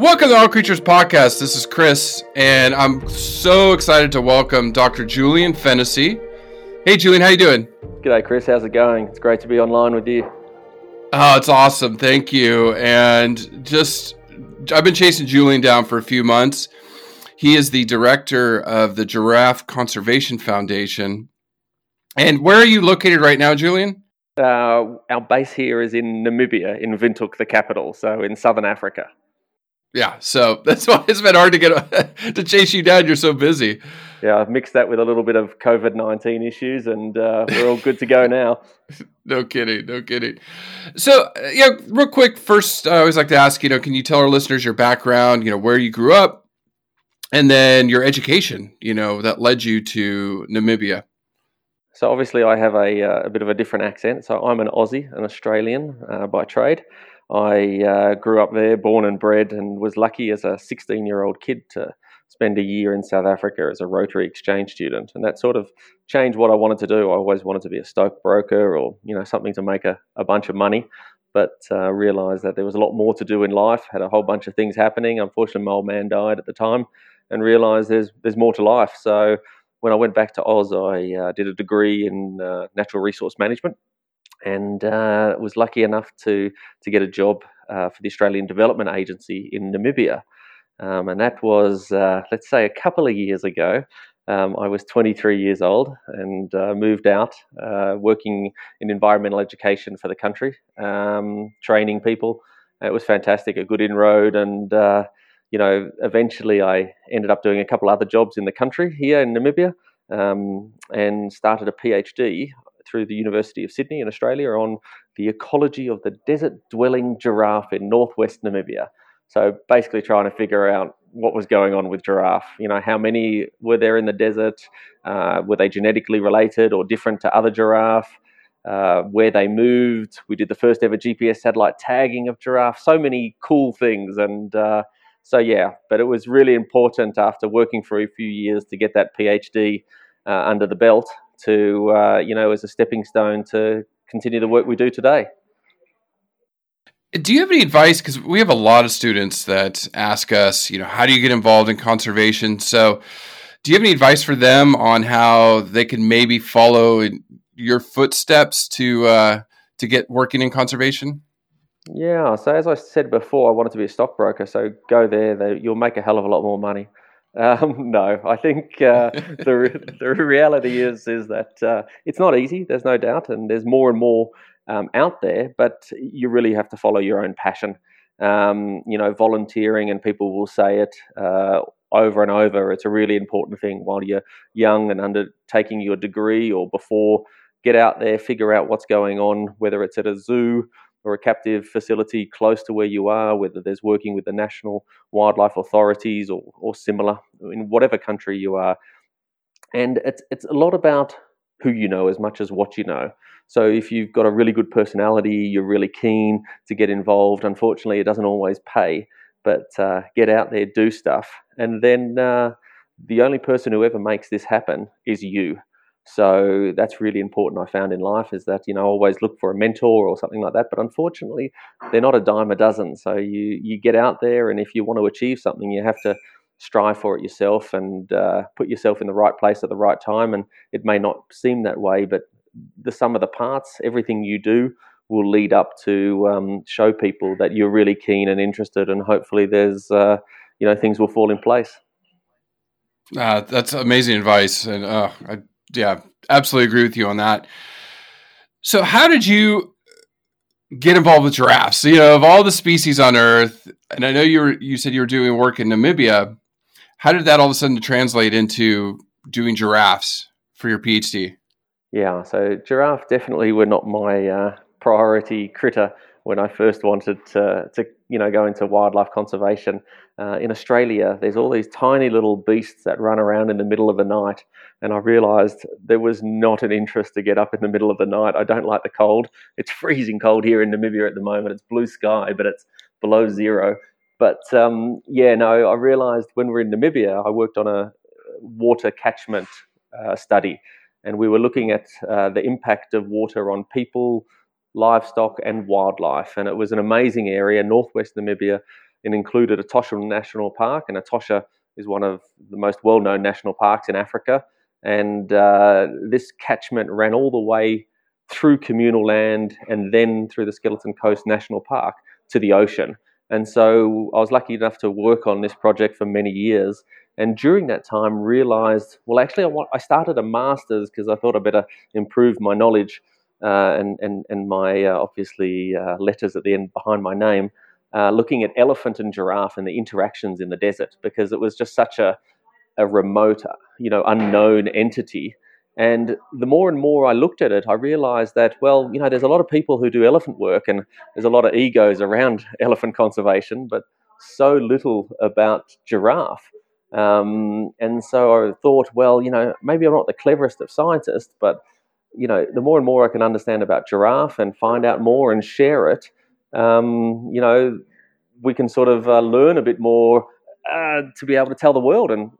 Welcome to All Creatures Podcast. This is Chris, and I'm so excited to welcome Dr. Julian Fennessy. Hey, Julian, how you doing? G'day, Chris. How's it going? It's great to be online with you. Oh, it's awesome. Thank you. And just, I've been chasing Julian down for a few months. He is the director of the Giraffe Conservation Foundation. And where are you located right now, Julian? Uh, our base here is in Namibia, in Windhoek, the capital, so in southern Africa. Yeah, so that's why it's been hard to get to chase you down. You're so busy. Yeah, I've mixed that with a little bit of COVID nineteen issues, and uh, we're all good to go now. no kidding, no kidding. So, uh, yeah, real quick. First, I always like to ask, you know, can you tell our listeners your background? You know, where you grew up, and then your education. You know, that led you to Namibia. So obviously, I have a, uh, a bit of a different accent. So I'm an Aussie, an Australian uh, by trade. I uh, grew up there, born and bred, and was lucky as a 16 year old kid to spend a year in South Africa as a Rotary exchange student. And that sort of changed what I wanted to do. I always wanted to be a stockbroker or, you know, something to make a, a bunch of money, but uh, realized that there was a lot more to do in life, had a whole bunch of things happening. Unfortunately, my old man died at the time and realized there's, there's more to life. So when I went back to Oz, I uh, did a degree in uh, natural resource management and uh, was lucky enough to to get a job uh, for the Australian Development Agency in Namibia, um, and that was uh, let's say a couple of years ago. Um, I was 23 years old and uh, moved out, uh, working in environmental education for the country, um, training people. It was fantastic, a good inroad, and uh, you know, eventually I ended up doing a couple other jobs in the country here in Namibia. Um, and started a PhD through the University of Sydney in Australia on the ecology of the desert dwelling giraffe in northwest Namibia. So basically, trying to figure out what was going on with giraffe. You know, how many were there in the desert? Uh, were they genetically related or different to other giraffe? Uh, where they moved. We did the first ever GPS satellite tagging of giraffe. So many cool things, and uh, so yeah. But it was really important after working for a few years to get that PhD uh, under the belt to uh, you know as a stepping stone to continue the work we do today. Do you have any advice? Because we have a lot of students that ask us, you know, how do you get involved in conservation? So, do you have any advice for them on how they can maybe follow your footsteps to uh, to get working in conservation? Yeah. So as I said before, I wanted to be a stockbroker. So go there; they, you'll make a hell of a lot more money. Um, no, I think uh, the the reality is is that uh, it's not easy. There's no doubt, and there's more and more um, out there. But you really have to follow your own passion. Um, you know, volunteering, and people will say it uh, over and over. It's a really important thing while you're young and undertaking your degree, or before. Get out there, figure out what's going on, whether it's at a zoo or a captive facility close to where you are, whether there's working with the national wildlife authorities or, or similar in whatever country you are. And it's, it's a lot about who you know as much as what you know. So if you've got a really good personality, you're really keen to get involved. Unfortunately, it doesn't always pay, but uh, get out there, do stuff, and then uh, the only person who ever makes this happen is you. So that's really important. I found in life is that you know always look for a mentor or something like that. But unfortunately, they're not a dime a dozen. So you you get out there, and if you want to achieve something, you have to strive for it yourself and uh, put yourself in the right place at the right time. And it may not seem that way, but the sum of the parts, everything you do, will lead up to um, show people that you're really keen and interested, and hopefully there's uh, you know things will fall in place. Uh, that's amazing advice, and uh, I, yeah, absolutely agree with you on that. So, how did you get involved with giraffes? You know, of all the species on Earth, and I know you were you said you were doing work in Namibia. How did that all of a sudden translate into doing giraffes for your PhD? Yeah, so giraffe definitely were not my uh, priority critter when I first wanted to, to you know, go into wildlife conservation. Uh, in Australia, there's all these tiny little beasts that run around in the middle of the night, and I realised there was not an interest to get up in the middle of the night. I don't like the cold. It's freezing cold here in Namibia at the moment. It's blue sky, but it's below zero. But um, yeah, no, I realised when we are in Namibia, I worked on a water catchment uh, study, and we were looking at uh, the impact of water on people livestock, and wildlife. And it was an amazing area, northwest Namibia. It included Etosha National Park, and Etosha is one of the most well known national parks in Africa. And uh, this catchment ran all the way through communal land and then through the Skeleton Coast National Park to the ocean. And so I was lucky enough to work on this project for many years. And during that time, realized well, actually, I, want, I started a master's because I thought I better improve my knowledge uh, and, and, and my uh, obviously uh, letters at the end behind my name, looking at elephant and giraffe and the interactions in the desert because it was just such a, a remote, you know, unknown entity. And the more and more I looked at it, I realized that, well, you know, there's a lot of people who do elephant work and there's a lot of egos around elephant conservation, but so little about giraffe. Um, and so I thought, well, you know, maybe I'm not the cleverest of scientists, but you know, the more and more I can understand about giraffe and find out more and share it, um, you know, we can sort of uh, learn a bit more uh, to be able to tell the world. And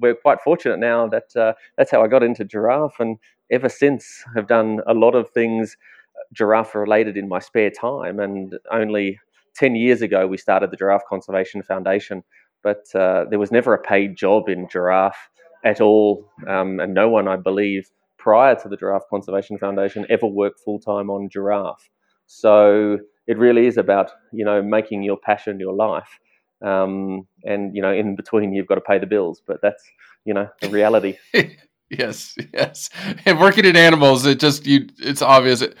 we're quite fortunate now that uh, that's how I got into giraffe, and ever since have done a lot of things uh, giraffe related in my spare time. And only ten years ago, we started the Giraffe Conservation Foundation, but uh, there was never a paid job in giraffe at all, um, and no one, I believe prior to the Giraffe Conservation Foundation ever worked full time on giraffe. So it really is about you know making your passion your life, um, and you know in between you've got to pay the bills. But that's you know the reality. yes, yes. And working in animals, it just you it's obvious. It,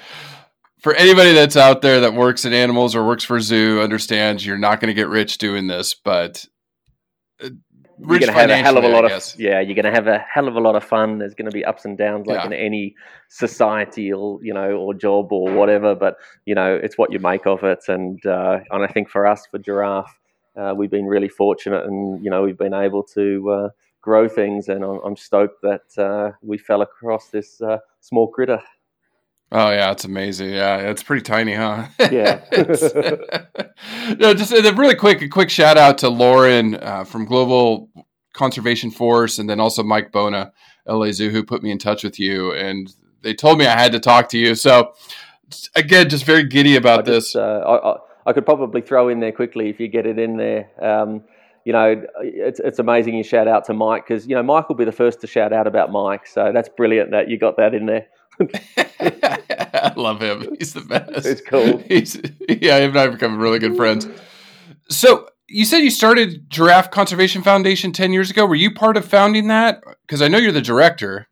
for anybody that's out there that works in animals or works for zoo, understands you're not going to get rich doing this, but uh, you're going to have a hell of a lot of yeah you're going to have a hell of a lot of fun there's going to be ups and downs like yeah. in any societal you know or job or whatever but you know it's what you make of it and uh, and i think for us for giraffe uh, we've been really fortunate and you know we've been able to uh, grow things and i'm, I'm stoked that uh, we fell across this uh, small critter Oh yeah, it's amazing. Yeah, it's pretty tiny, huh? Yeah. no, just a really quick, a quick shout out to Lauren uh, from Global Conservation Force, and then also Mike Bona, LA Zoo, who put me in touch with you, and they told me I had to talk to you. So again, just very giddy about just, this. Uh, I, could probably throw in there quickly if you get it in there. Um, you know, it's it's amazing you shout out to Mike because you know Mike will be the first to shout out about Mike. So that's brilliant that you got that in there. I love him. He's the best. It's cool. He's, yeah, him and I have become really good friends. So you said you started Giraffe Conservation Foundation 10 years ago. Were you part of founding that? Because I know you're the director.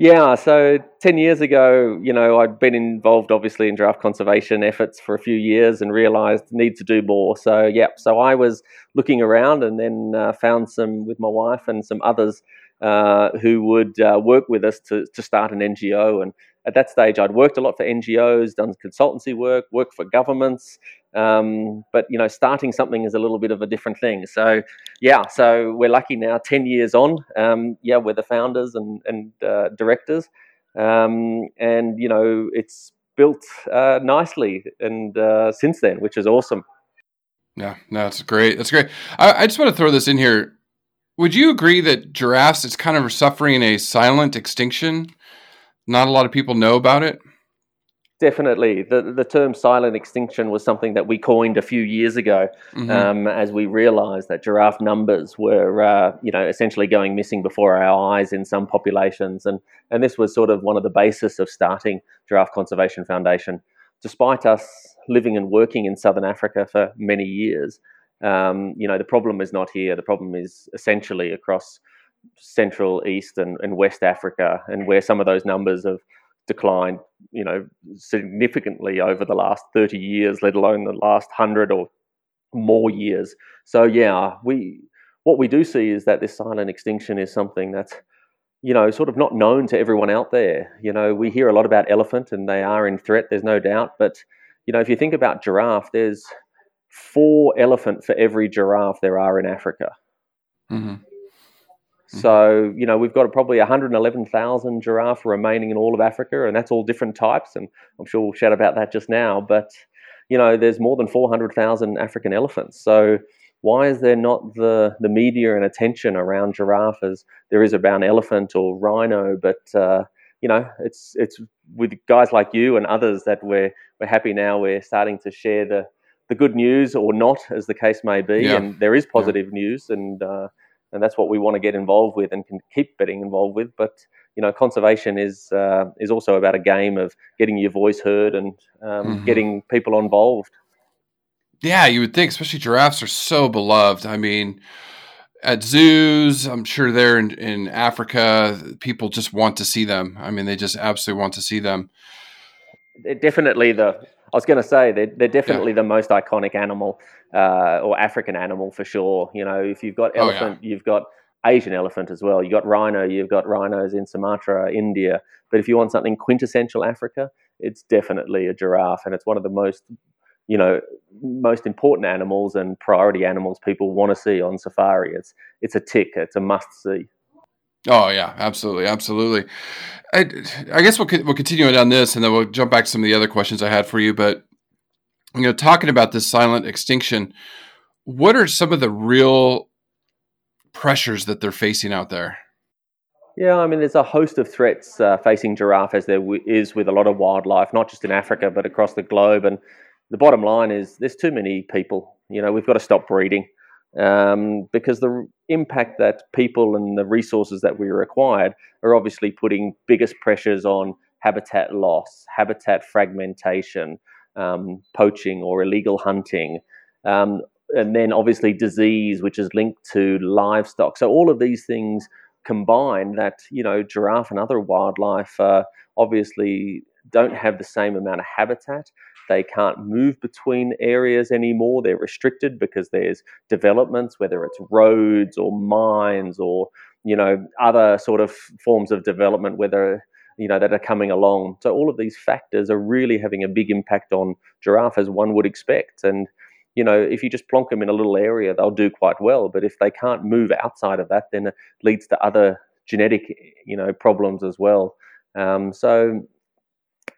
Yeah, so 10 years ago, you know, I'd been involved obviously in giraffe conservation efforts for a few years and realized need to do more. So, yeah, so I was looking around and then uh, found some with my wife and some others uh, who would uh, work with us to, to start an NGO. And at that stage, I'd worked a lot for NGOs, done consultancy work, worked for governments. Um, but you know, starting something is a little bit of a different thing. So, yeah, so we're lucky now. Ten years on, um, yeah, we're the founders and, and uh, directors, um, and you know, it's built uh, nicely and uh, since then, which is awesome. Yeah, no, that's great. That's great. I, I just want to throw this in here Would you agree that giraffes is kind of suffering a silent extinction? Not a lot of people know about it. Definitely, the the term silent extinction was something that we coined a few years ago, mm-hmm. um, as we realised that giraffe numbers were, uh, you know, essentially going missing before our eyes in some populations, and and this was sort of one of the basis of starting Giraffe Conservation Foundation. Despite us living and working in southern Africa for many years, um, you know, the problem is not here. The problem is essentially across Central, East, and, and West Africa, and where some of those numbers have declined, you know, significantly over the last 30 years, let alone the last 100 or more years. So yeah, we what we do see is that this silent extinction is something that's you know sort of not known to everyone out there. You know, we hear a lot about elephant and they are in threat, there's no doubt, but you know, if you think about giraffe, there's four elephant for every giraffe there are in Africa. Mm-hmm. So, you know, we've got probably 111,000 giraffe remaining in all of Africa, and that's all different types. And I'm sure we'll chat about that just now. But, you know, there's more than 400,000 African elephants. So, why is there not the, the media and attention around giraffe as there is around elephant or rhino? But, uh, you know, it's it's with guys like you and others that we're we're happy now. We're starting to share the the good news or not, as the case may be. Yeah. And there is positive yeah. news, and uh, and that's what we want to get involved with and can keep getting involved with. But you know, conservation is uh, is also about a game of getting your voice heard and um, mm-hmm. getting people involved. Yeah, you would think, especially giraffes are so beloved. I mean, at zoos, I'm sure they're in, in Africa. People just want to see them. I mean, they just absolutely want to see them. Definitely the I was going to say they're, they're definitely yeah. the most iconic animal uh, or African animal for sure. You know, if you've got elephant, oh, yeah. you've got Asian elephant as well. You've got rhino, you've got rhinos in Sumatra, India. But if you want something quintessential Africa, it's definitely a giraffe, and it's one of the most you know most important animals and priority animals people want to see on safari. It's it's a tick. It's a must see. Oh yeah, absolutely, absolutely. I, I guess we'll we'll continue on this, and then we'll jump back to some of the other questions I had for you. But you know, talking about this silent extinction, what are some of the real pressures that they're facing out there? Yeah, I mean, there's a host of threats uh, facing giraffe, as there w- is with a lot of wildlife, not just in Africa but across the globe. And the bottom line is, there's too many people. You know, we've got to stop breeding um, because the impact that people and the resources that we required are obviously putting biggest pressures on habitat loss, habitat fragmentation, um, poaching or illegal hunting, um, and then obviously disease, which is linked to livestock. So all of these things combine that you know giraffe and other wildlife uh, obviously don't have the same amount of habitat they can't move between areas anymore. They're restricted because there's developments, whether it's roads or mines or you know other sort of forms of development, whether you know that are coming along. So all of these factors are really having a big impact on giraffe, as one would expect. And you know, if you just plonk them in a little area, they'll do quite well. But if they can't move outside of that, then it leads to other genetic, you know, problems as well. Um, so,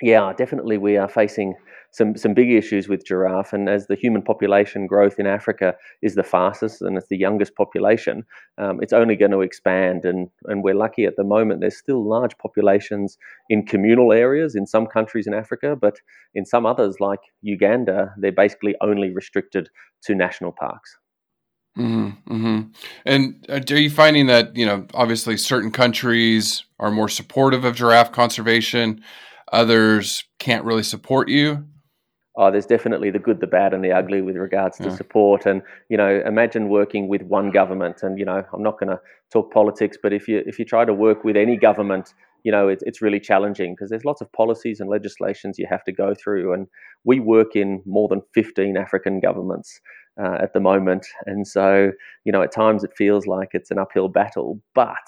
yeah, definitely we are facing some some big issues with giraffe. And as the human population growth in Africa is the fastest and it's the youngest population, um, it's only going to expand. And and we're lucky at the moment. There's still large populations in communal areas in some countries in Africa, but in some others like Uganda, they're basically only restricted to national parks. Mm-hmm, mm-hmm. And uh, are you finding that you know obviously certain countries are more supportive of giraffe conservation, others can't really support you? oh, there's definitely the good, the bad, and the ugly with regards to yeah. support. And you know, imagine working with one government. And you know, I'm not going to talk politics, but if you if you try to work with any government, you know, it, it's really challenging because there's lots of policies and legislations you have to go through. And we work in more than 15 African governments. Uh, at the moment, and so you know, at times it feels like it's an uphill battle, but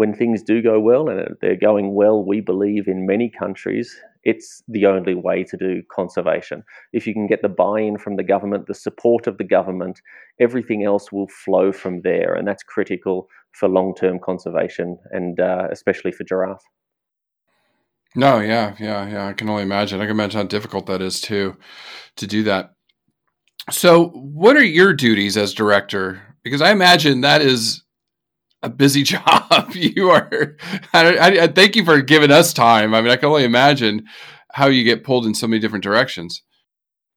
when things do go well, and they're going well, we believe in many countries, it's the only way to do conservation. If you can get the buy in from the government, the support of the government, everything else will flow from there. And that's critical for long term conservation and uh, especially for giraffe. No, yeah, yeah, yeah. I can only imagine. I can imagine how difficult that is to to do that. So, what are your duties as director? Because I imagine that is a busy job. you are. I, I, thank you for giving us time. I mean, I can only imagine how you get pulled in so many different directions.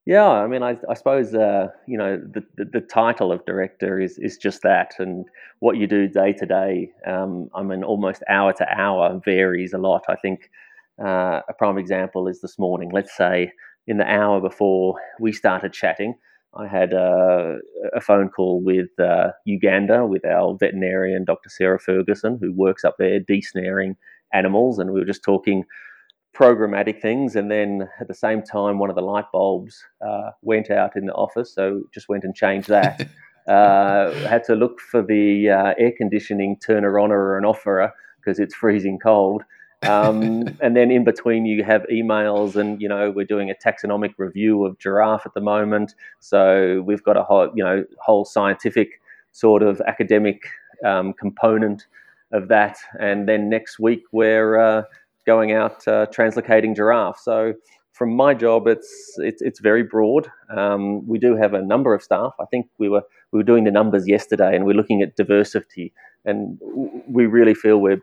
Yeah, I mean, I, I suppose uh, you know the, the, the title of director is is just that, and what you do day to day. Um, I mean, almost hour to hour varies a lot. I think uh, a prime example is this morning. Let's say in the hour before we started chatting, I had a, a phone call with uh, Uganda with our veterinarian, Dr. Sarah Ferguson, who works up there desnaring animals, and we were just talking programmatic things. And then at the same time, one of the light bulbs uh, went out in the office, so just went and changed that. uh, had to look for the uh, air conditioning turner on or an offerer because it's freezing cold. Um, and then in between, you have emails, and you know we're doing a taxonomic review of giraffe at the moment. So we've got a whole, you know, whole scientific sort of academic um, component of that. And then next week we're uh, going out uh, translocating giraffe. So from my job, it's it's, it's very broad. Um, we do have a number of staff. I think we were we were doing the numbers yesterday, and we're looking at diversity, and we really feel we're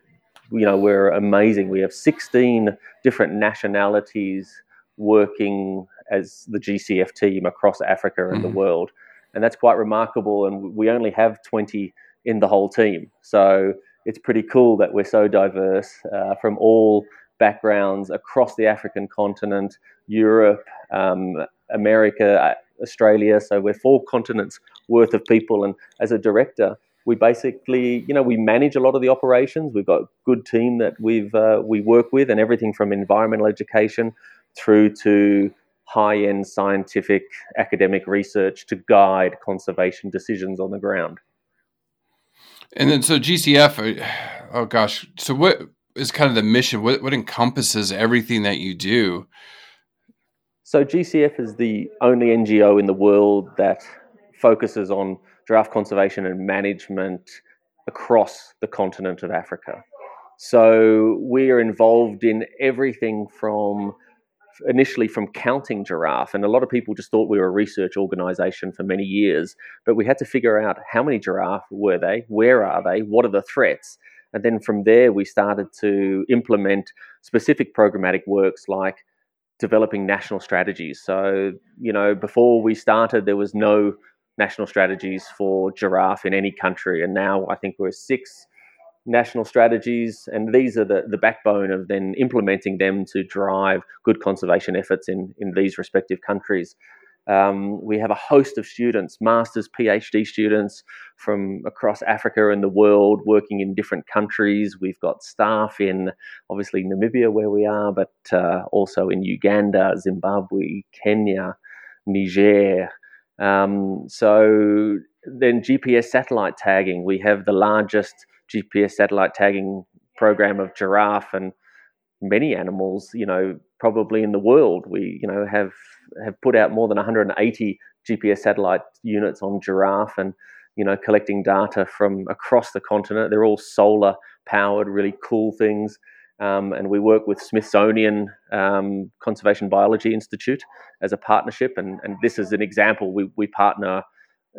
you know we're amazing. We have 16 different nationalities working as the GCF team across Africa and mm-hmm. the world, and that's quite remarkable. And we only have 20 in the whole team, so it's pretty cool that we're so diverse uh, from all backgrounds across the African continent, Europe, um, America, uh, Australia. So we're four continents worth of people. And as a director, we basically, you know, we manage a lot of the operations. We've got a good team that we've uh, we work with, and everything from environmental education through to high-end scientific academic research to guide conservation decisions on the ground. And then, so GCF, uh, oh gosh, so what is kind of the mission? What, what encompasses everything that you do? So GCF is the only NGO in the world that focuses on giraffe conservation and management across the continent of Africa. So we are involved in everything from initially from counting giraffe, and a lot of people just thought we were a research organization for many years. But we had to figure out how many giraffe were they, where are they, what are the threats, and then from there we started to implement specific programmatic works like developing national strategies. So you know, before we started, there was no national strategies for giraffe in any country, and now I think we're six national strategies, and these are the, the backbone of then implementing them to drive good conservation efforts in, in these respective countries. Um, we have a host of students, masters, PhD students from across Africa and the world working in different countries. We've got staff in obviously Namibia, where we are, but uh, also in Uganda, Zimbabwe, Kenya, Niger. Um, so then GPS satellite tagging. We have the largest GPS satellite tagging program of giraffe and many animals, you know, probably in the world. We, you know, have have put out more than 180 GPS satellite units on giraffe and, you know, collecting data from across the continent. They're all solar powered, really cool things. Um, and we work with Smithsonian um, Conservation Biology Institute as a partnership. And, and this is an example. We, we partner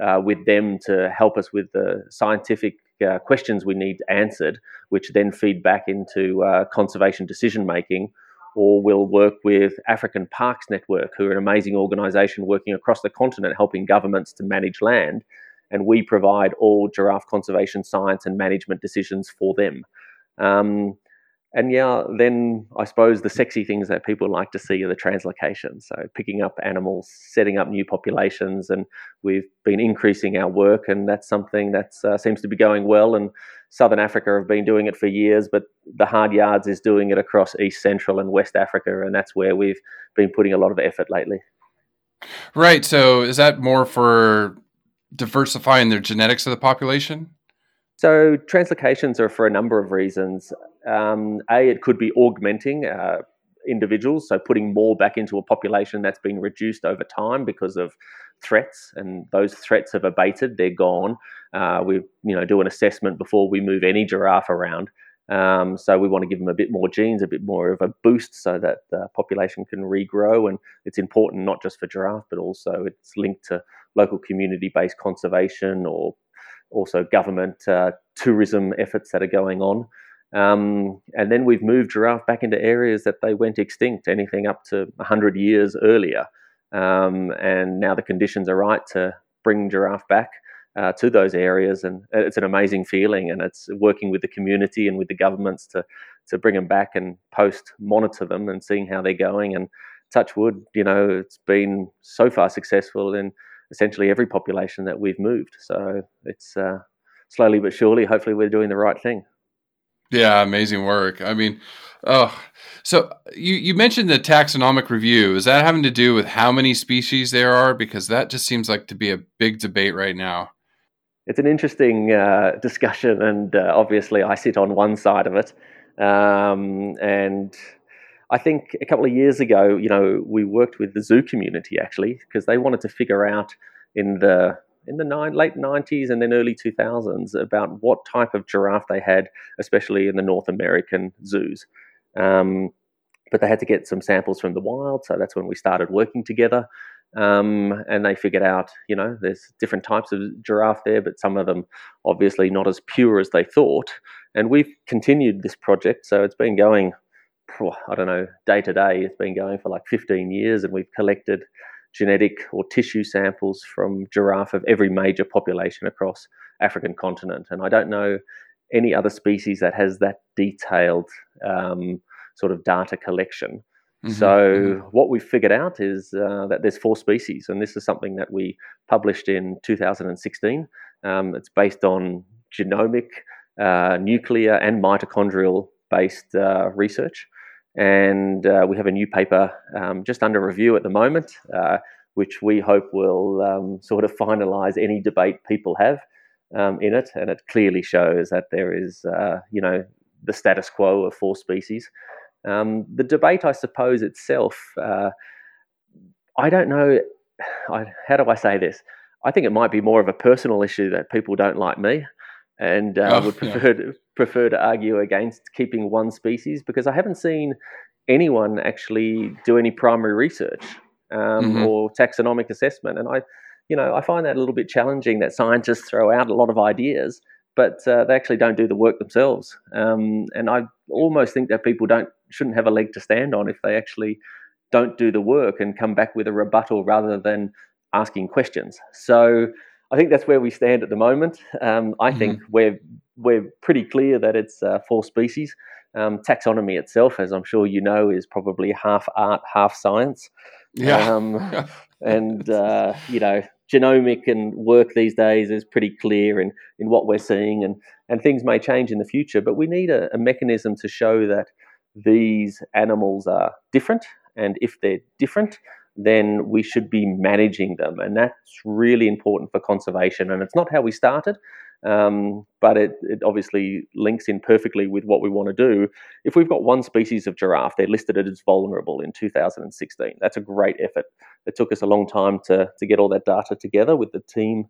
uh, with them to help us with the scientific uh, questions we need answered, which then feed back into uh, conservation decision making. Or we'll work with African Parks Network, who are an amazing organization working across the continent helping governments to manage land. And we provide all giraffe conservation science and management decisions for them. Um, and yeah, then I suppose the sexy things that people like to see are the translocations. So picking up animals, setting up new populations, and we've been increasing our work, and that's something that uh, seems to be going well. And Southern Africa have been doing it for years, but the hard yards is doing it across East Central and West Africa, and that's where we've been putting a lot of effort lately. Right. So is that more for diversifying the genetics of the population? So translocations are for a number of reasons. Um, a, it could be augmenting uh, individuals, so putting more back into a population that's been reduced over time because of threats, and those threats have abated; they're gone. Uh, we, you know, do an assessment before we move any giraffe around. Um, so we want to give them a bit more genes, a bit more of a boost, so that the population can regrow. And it's important not just for giraffe, but also it's linked to local community-based conservation or also government uh, tourism efforts that are going on. Um, and then we've moved giraffe back into areas that they went extinct, anything up to 100 years earlier. Um, and now the conditions are right to bring giraffe back uh, to those areas. And it's an amazing feeling. And it's working with the community and with the governments to, to bring them back and post monitor them and seeing how they're going. And touch wood, you know, it's been so far successful in essentially every population that we've moved. So it's uh, slowly but surely, hopefully, we're doing the right thing. Yeah, amazing work. I mean, oh, so you you mentioned the taxonomic review. Is that having to do with how many species there are? Because that just seems like to be a big debate right now. It's an interesting uh, discussion, and uh, obviously, I sit on one side of it. Um, and I think a couple of years ago, you know, we worked with the zoo community actually because they wanted to figure out in the in the nine, late 90s and then early 2000s about what type of giraffe they had, especially in the North American zoos. Um, but they had to get some samples from the wild, so that's when we started working together. Um, and they figured out, you know, there's different types of giraffe there, but some of them obviously not as pure as they thought. And we've continued this project, so it's been going, I don't know, day to day. It's been going for like 15 years, and we've collected genetic or tissue samples from giraffe of every major population across African continent. And I don't know any other species that has that detailed um, sort of data collection. Mm-hmm, so mm-hmm. what we've figured out is uh, that there's four species, and this is something that we published in 2016. Um, it's based on genomic, uh, nuclear, and mitochondrial based uh, research and uh, we have a new paper um, just under review at the moment, uh, which we hope will um, sort of finalise any debate people have um, in it, and it clearly shows that there is, uh, you know, the status quo of four species. Um, the debate, I suppose, itself, uh, I don't know. I, how do I say this? I think it might be more of a personal issue that people don't like me and uh, oh, would prefer yeah. to, prefer to argue against keeping one species because I haven't seen anyone actually do any primary research um, mm-hmm. or taxonomic assessment, and I, you know, I find that a little bit challenging that scientists throw out a lot of ideas, but uh, they actually don't do the work themselves, um, and I almost think that people don't shouldn't have a leg to stand on if they actually don't do the work and come back with a rebuttal rather than asking questions. So I think that's where we stand at the moment. Um, I mm-hmm. think we're we're pretty clear that it's uh, four species. Um, taxonomy itself, as I'm sure you know, is probably half art, half science. Yeah. Um, and uh, you know, genomic and work these days is pretty clear in in what we're seeing, and and things may change in the future. But we need a, a mechanism to show that these animals are different, and if they're different, then we should be managing them. And that's really important for conservation. And it's not how we started, um, but it, it, obviously links in perfectly with what we want to do. If we've got one species of giraffe, they're listed as vulnerable in 2016. That's a great effort. It took us a long time to, to get all that data together with the team.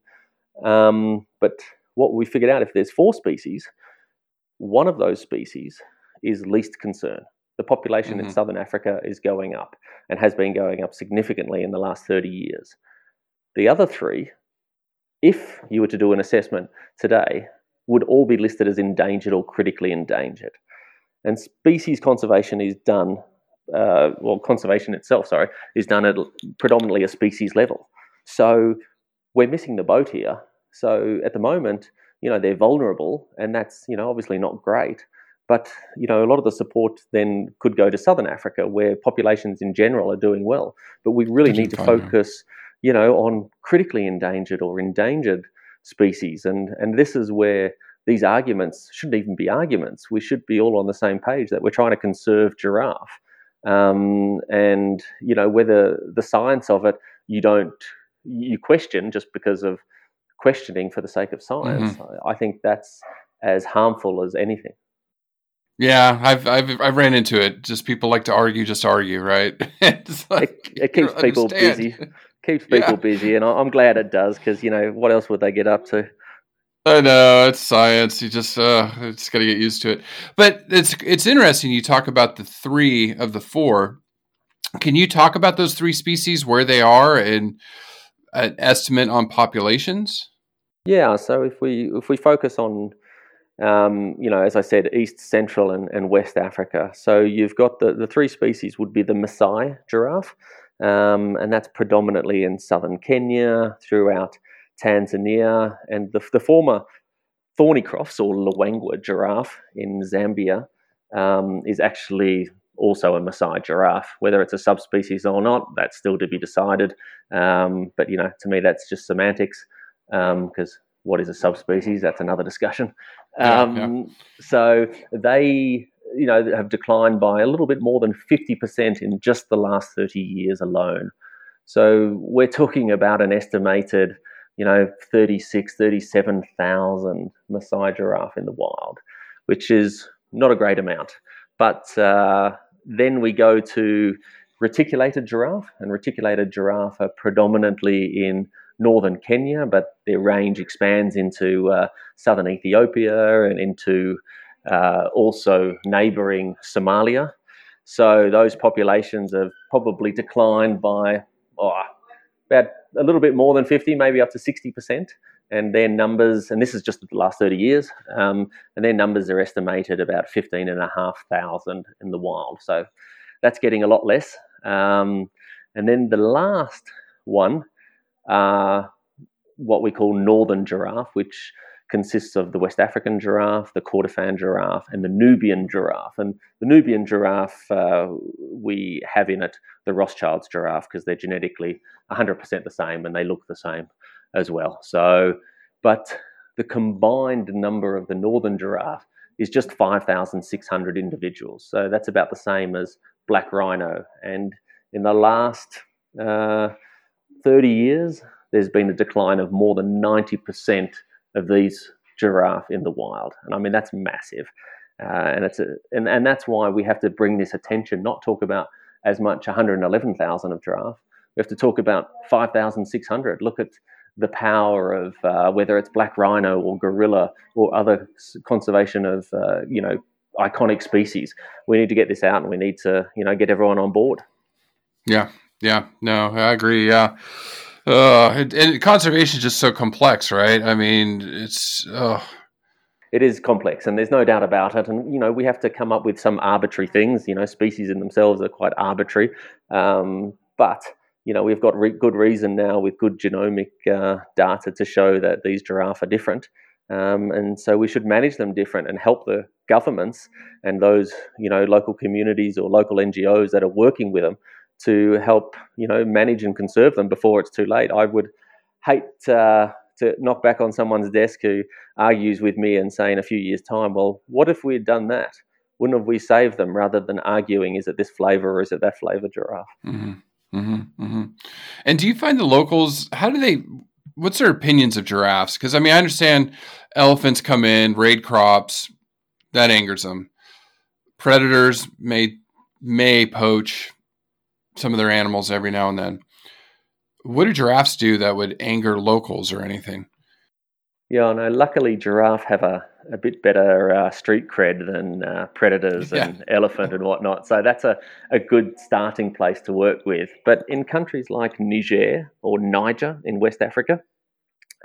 Um, but what we figured out if there's four species, one of those species is least concern the population mm-hmm. in southern Africa is going up and has been going up significantly in the last 30 years. The other three, if you were to do an assessment today, would all be listed as endangered or critically endangered. And species conservation is done, uh, well, conservation itself, sorry, is done at predominantly a species level. So we're missing the boat here. So at the moment, you know, they're vulnerable, and that's, you know, obviously not great. But you know, a lot of the support then could go to Southern Africa, where populations in general are doing well. But we really need to focus, you know, on critically endangered or endangered species, and and this is where these arguments shouldn't even be arguments. We should be all on the same page that we're trying to conserve giraffe, um, and you know whether the science of it you don't you question just because of questioning for the sake of science. Mm-hmm. I think that's as harmful as anything. Yeah, I've I've I've ran into it. Just people like to argue, just argue, right? like, it, it keeps people understand. busy. Keeps people yeah. busy, and I'm glad it does because you know what else would they get up to? I know it's science. You just uh, just got to get used to it. But it's it's interesting. You talk about the three of the four. Can you talk about those three species, where they are, and an estimate on populations? Yeah, so if we if we focus on um, you know, as I said, East, Central, and, and West Africa. So you've got the, the three species would be the Maasai giraffe, um, and that's predominantly in southern Kenya, throughout Tanzania, and the, the former Thornycroft's or Luangwa giraffe in Zambia um, is actually also a Maasai giraffe. Whether it's a subspecies or not, that's still to be decided. Um, but you know, to me, that's just semantics because um, what is a subspecies? That's another discussion. Yeah, yeah. Um, so they, you know, have declined by a little bit more than fifty percent in just the last thirty years alone. So we're talking about an estimated, you know, 36, 37,000 Maasai giraffe in the wild, which is not a great amount. But uh, then we go to reticulated giraffe, and reticulated giraffe are predominantly in northern Kenya, but their range expands into uh, southern Ethiopia and into uh, also neighboring Somalia. So those populations have probably declined by oh, about a little bit more than 50, maybe up to 60%. And their numbers, and this is just the last 30 years, um, and their numbers are estimated about 15,500 in the wild. So that's getting a lot less. Um, and then the last one, uh, what we call northern giraffe, which consists of the West African giraffe, the Kordofan giraffe, and the Nubian giraffe. And the Nubian giraffe, uh, we have in it the Rothschild's giraffe because they're genetically 100% the same and they look the same as well. So, but the combined number of the northern giraffe is just 5,600 individuals. So that's about the same as black rhino. And in the last uh, 30 years, there's been a decline of more than 90% of these giraffe in the wild. And I mean, that's massive. Uh, and, it's a, and, and that's why we have to bring this attention, not talk about as much 111,000 of giraffe. We have to talk about 5,600. Look at the power of uh, whether it's black rhino or gorilla or other conservation of uh, you know iconic species. We need to get this out, and we need to you know get everyone on board. Yeah, yeah, no, I agree. Yeah, uh, and, and conservation is just so complex, right? I mean, it's. Uh... It is complex, and there's no doubt about it. And you know, we have to come up with some arbitrary things. You know, species in themselves are quite arbitrary, um, but you know, we've got re- good reason now with good genomic uh, data to show that these giraffe are different. Um, and so we should manage them different and help the governments and those, you know, local communities or local NGOs that are working with them to help, you know, manage and conserve them before it's too late. I would hate uh, to knock back on someone's desk who argues with me and say in a few years' time, well, what if we had done that? Wouldn't have we saved them rather than arguing, is it this flavor or is it that flavor giraffe? Mm-hmm. Mm-hmm, mm-hmm. And do you find the locals? How do they? What's their opinions of giraffes? Because I mean, I understand elephants come in, raid crops, that angers them. Predators may may poach some of their animals every now and then. What do giraffes do that would anger locals or anything? Yeah, no. Luckily, giraffe have a a bit better uh, street cred than uh, predators yeah. and elephant and whatnot. So that's a, a good starting place to work with. But in countries like Niger or Niger in West Africa,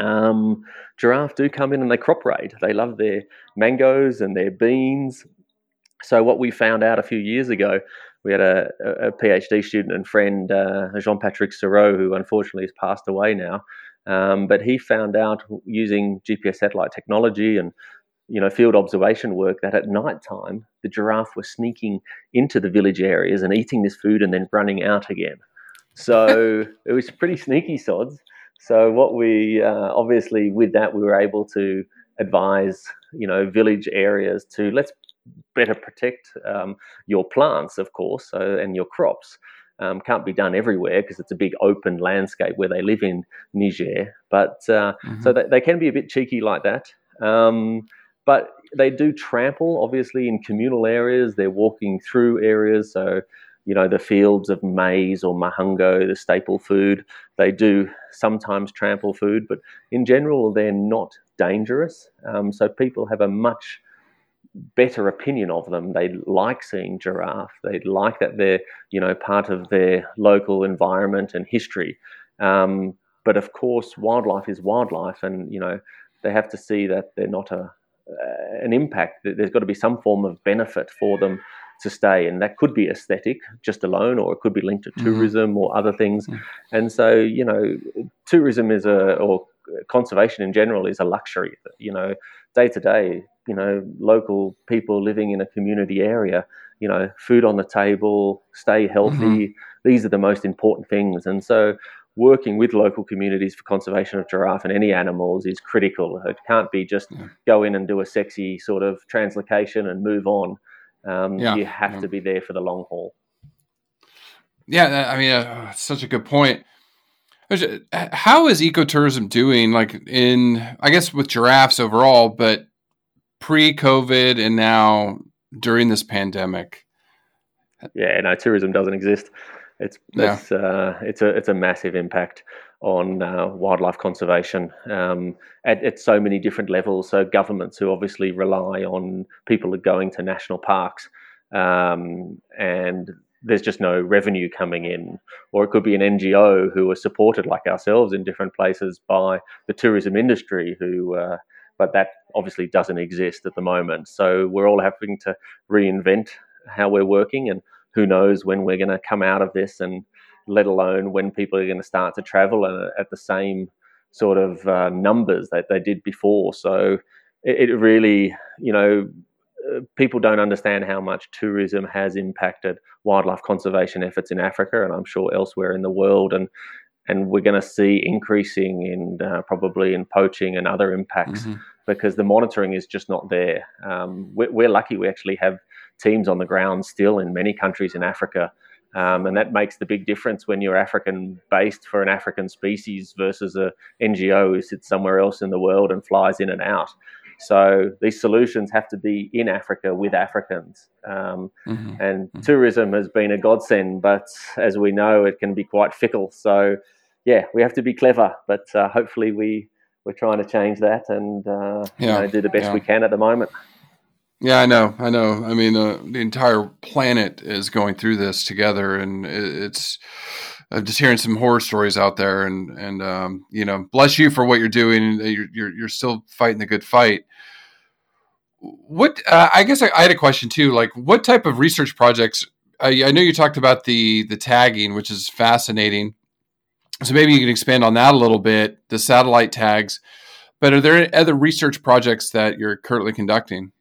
um, giraffe do come in and they crop raid. They love their mangoes and their beans. So what we found out a few years ago, we had a, a PhD student and friend, uh, Jean-Patrick Suraud, who unfortunately has passed away now. Um, but he found out using GPS satellite technology and you know, field observation work that at night time the giraffe was sneaking into the village areas and eating this food and then running out again. So it was pretty sneaky sods. So what we uh, obviously with that we were able to advise you know village areas to let's better protect um, your plants, of course, so, and your crops. Um, can't be done everywhere because it's a big open landscape where they live in Niger. But uh, mm-hmm. so they, they, can be a bit cheeky like that. Um, but they do trample, obviously, in communal areas. They're walking through areas. So, you know, the fields of maize or mahango, the staple food, they do sometimes trample food, but in general, they're not dangerous. Um, so people have a much better opinion of them. They like seeing giraffe. They like that they're, you know, part of their local environment and history. Um, but of course, wildlife is wildlife, and you know they have to see that they're not a uh, an impact. There's got to be some form of benefit for them to stay, and that could be aesthetic just alone, or it could be linked to mm-hmm. tourism mm-hmm. or other things. Mm-hmm. And so, you know, tourism is a or conservation in general is a luxury. You know, day to day, you know, local people living in a community area, you know, food on the table, stay healthy. Mm-hmm. These are the most important things, and so working with local communities for conservation of giraffe and any animals is critical. It can't be just yeah. go in and do a sexy sort of translocation and move on. Um, yeah, you have yeah. to be there for the long haul. Yeah, I mean, uh, such a good point. How is ecotourism doing? Like in, I guess, with giraffes overall, but pre-COVID and now during this pandemic. Yeah, no, tourism doesn't exist. It's yeah. it's uh, it's a it's a massive impact on uh, wildlife conservation um, at, at, so many different levels. So governments who obviously rely on people are going to national parks, um, and there's just no revenue coming in, or it could be an NGO who are supported like ourselves in different places by the tourism industry who. Uh, but that obviously doesn't exist at the moment. So we're all having to reinvent how we're working, and who knows when we're going to come out of this and let alone when people are going to start to travel at the same sort of uh, numbers that they did before. So it, it really, you know, uh, people don't understand how much tourism has impacted wildlife conservation efforts in Africa, and I'm sure elsewhere in the world. And and we're going to see increasing in uh, probably in poaching and other impacts mm-hmm. because the monitoring is just not there. Um, we're, we're, lucky we actually have teams on the ground still in many countries in Africa um, and that makes the big difference when you're African based for an African species versus a NGO who sits somewhere else in the world and flies in and out. So these solutions have to be in Africa with Africans. Um, mm-hmm. And mm-hmm. tourism has been a godsend, but as we know, it can be quite fickle. So yeah, we have to be clever, but uh, hopefully we we're trying to change that and uh, yeah. you know, do the best yeah. we can at the moment. Yeah, I know. I know. I mean, uh, the entire planet is going through this together, and it's. I'm just hearing some horror stories out there, and and um, you know, bless you for what you're doing. You're you're, you're still fighting the good fight. What uh, I guess I, I, had a question too. Like, what type of research projects? I, I know you talked about the the tagging, which is fascinating. So maybe you can expand on that a little bit. The satellite tags, but are there other research projects that you're currently conducting?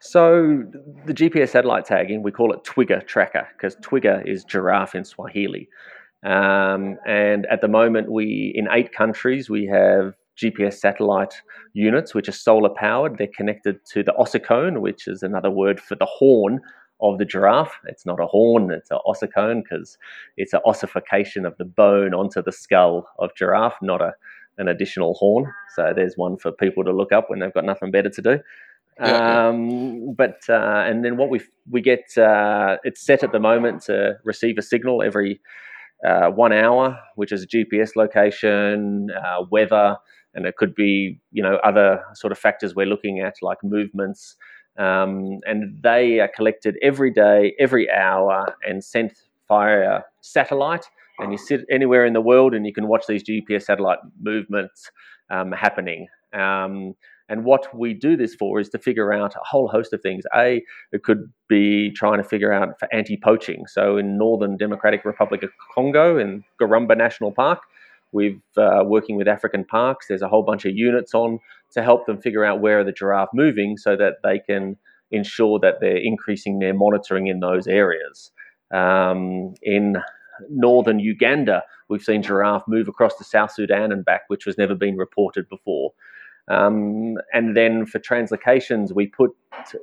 So the GPS satellite tagging, we call it Twiga tracker because Twiga is giraffe in Swahili. Um, and at the moment, we in eight countries we have GPS satellite units which are solar powered. They're connected to the ossicone, which is another word for the horn of the giraffe. It's not a horn; it's an ossicone because it's an ossification of the bone onto the skull of giraffe, not a an additional horn. So there's one for people to look up when they've got nothing better to do. Yeah, um, But uh, and then what we we get uh, it's set at the moment to receive a signal every uh, one hour, which is a GPS location, uh, weather, and it could be you know other sort of factors we're looking at like movements. Um, and they are collected every day, every hour, and sent via satellite. And you sit anywhere in the world, and you can watch these GPS satellite movements um, happening. Um, and what we do this for is to figure out a whole host of things. A, it could be trying to figure out for anti-poaching. So in Northern Democratic Republic of Congo, in Garamba National Park, we've uh, working with African parks. There's a whole bunch of units on to help them figure out where are the giraffe moving, so that they can ensure that they're increasing their monitoring in those areas. Um, in northern Uganda, we've seen giraffe move across to South Sudan and back, which was never been reported before. Um, and then for translocations, we put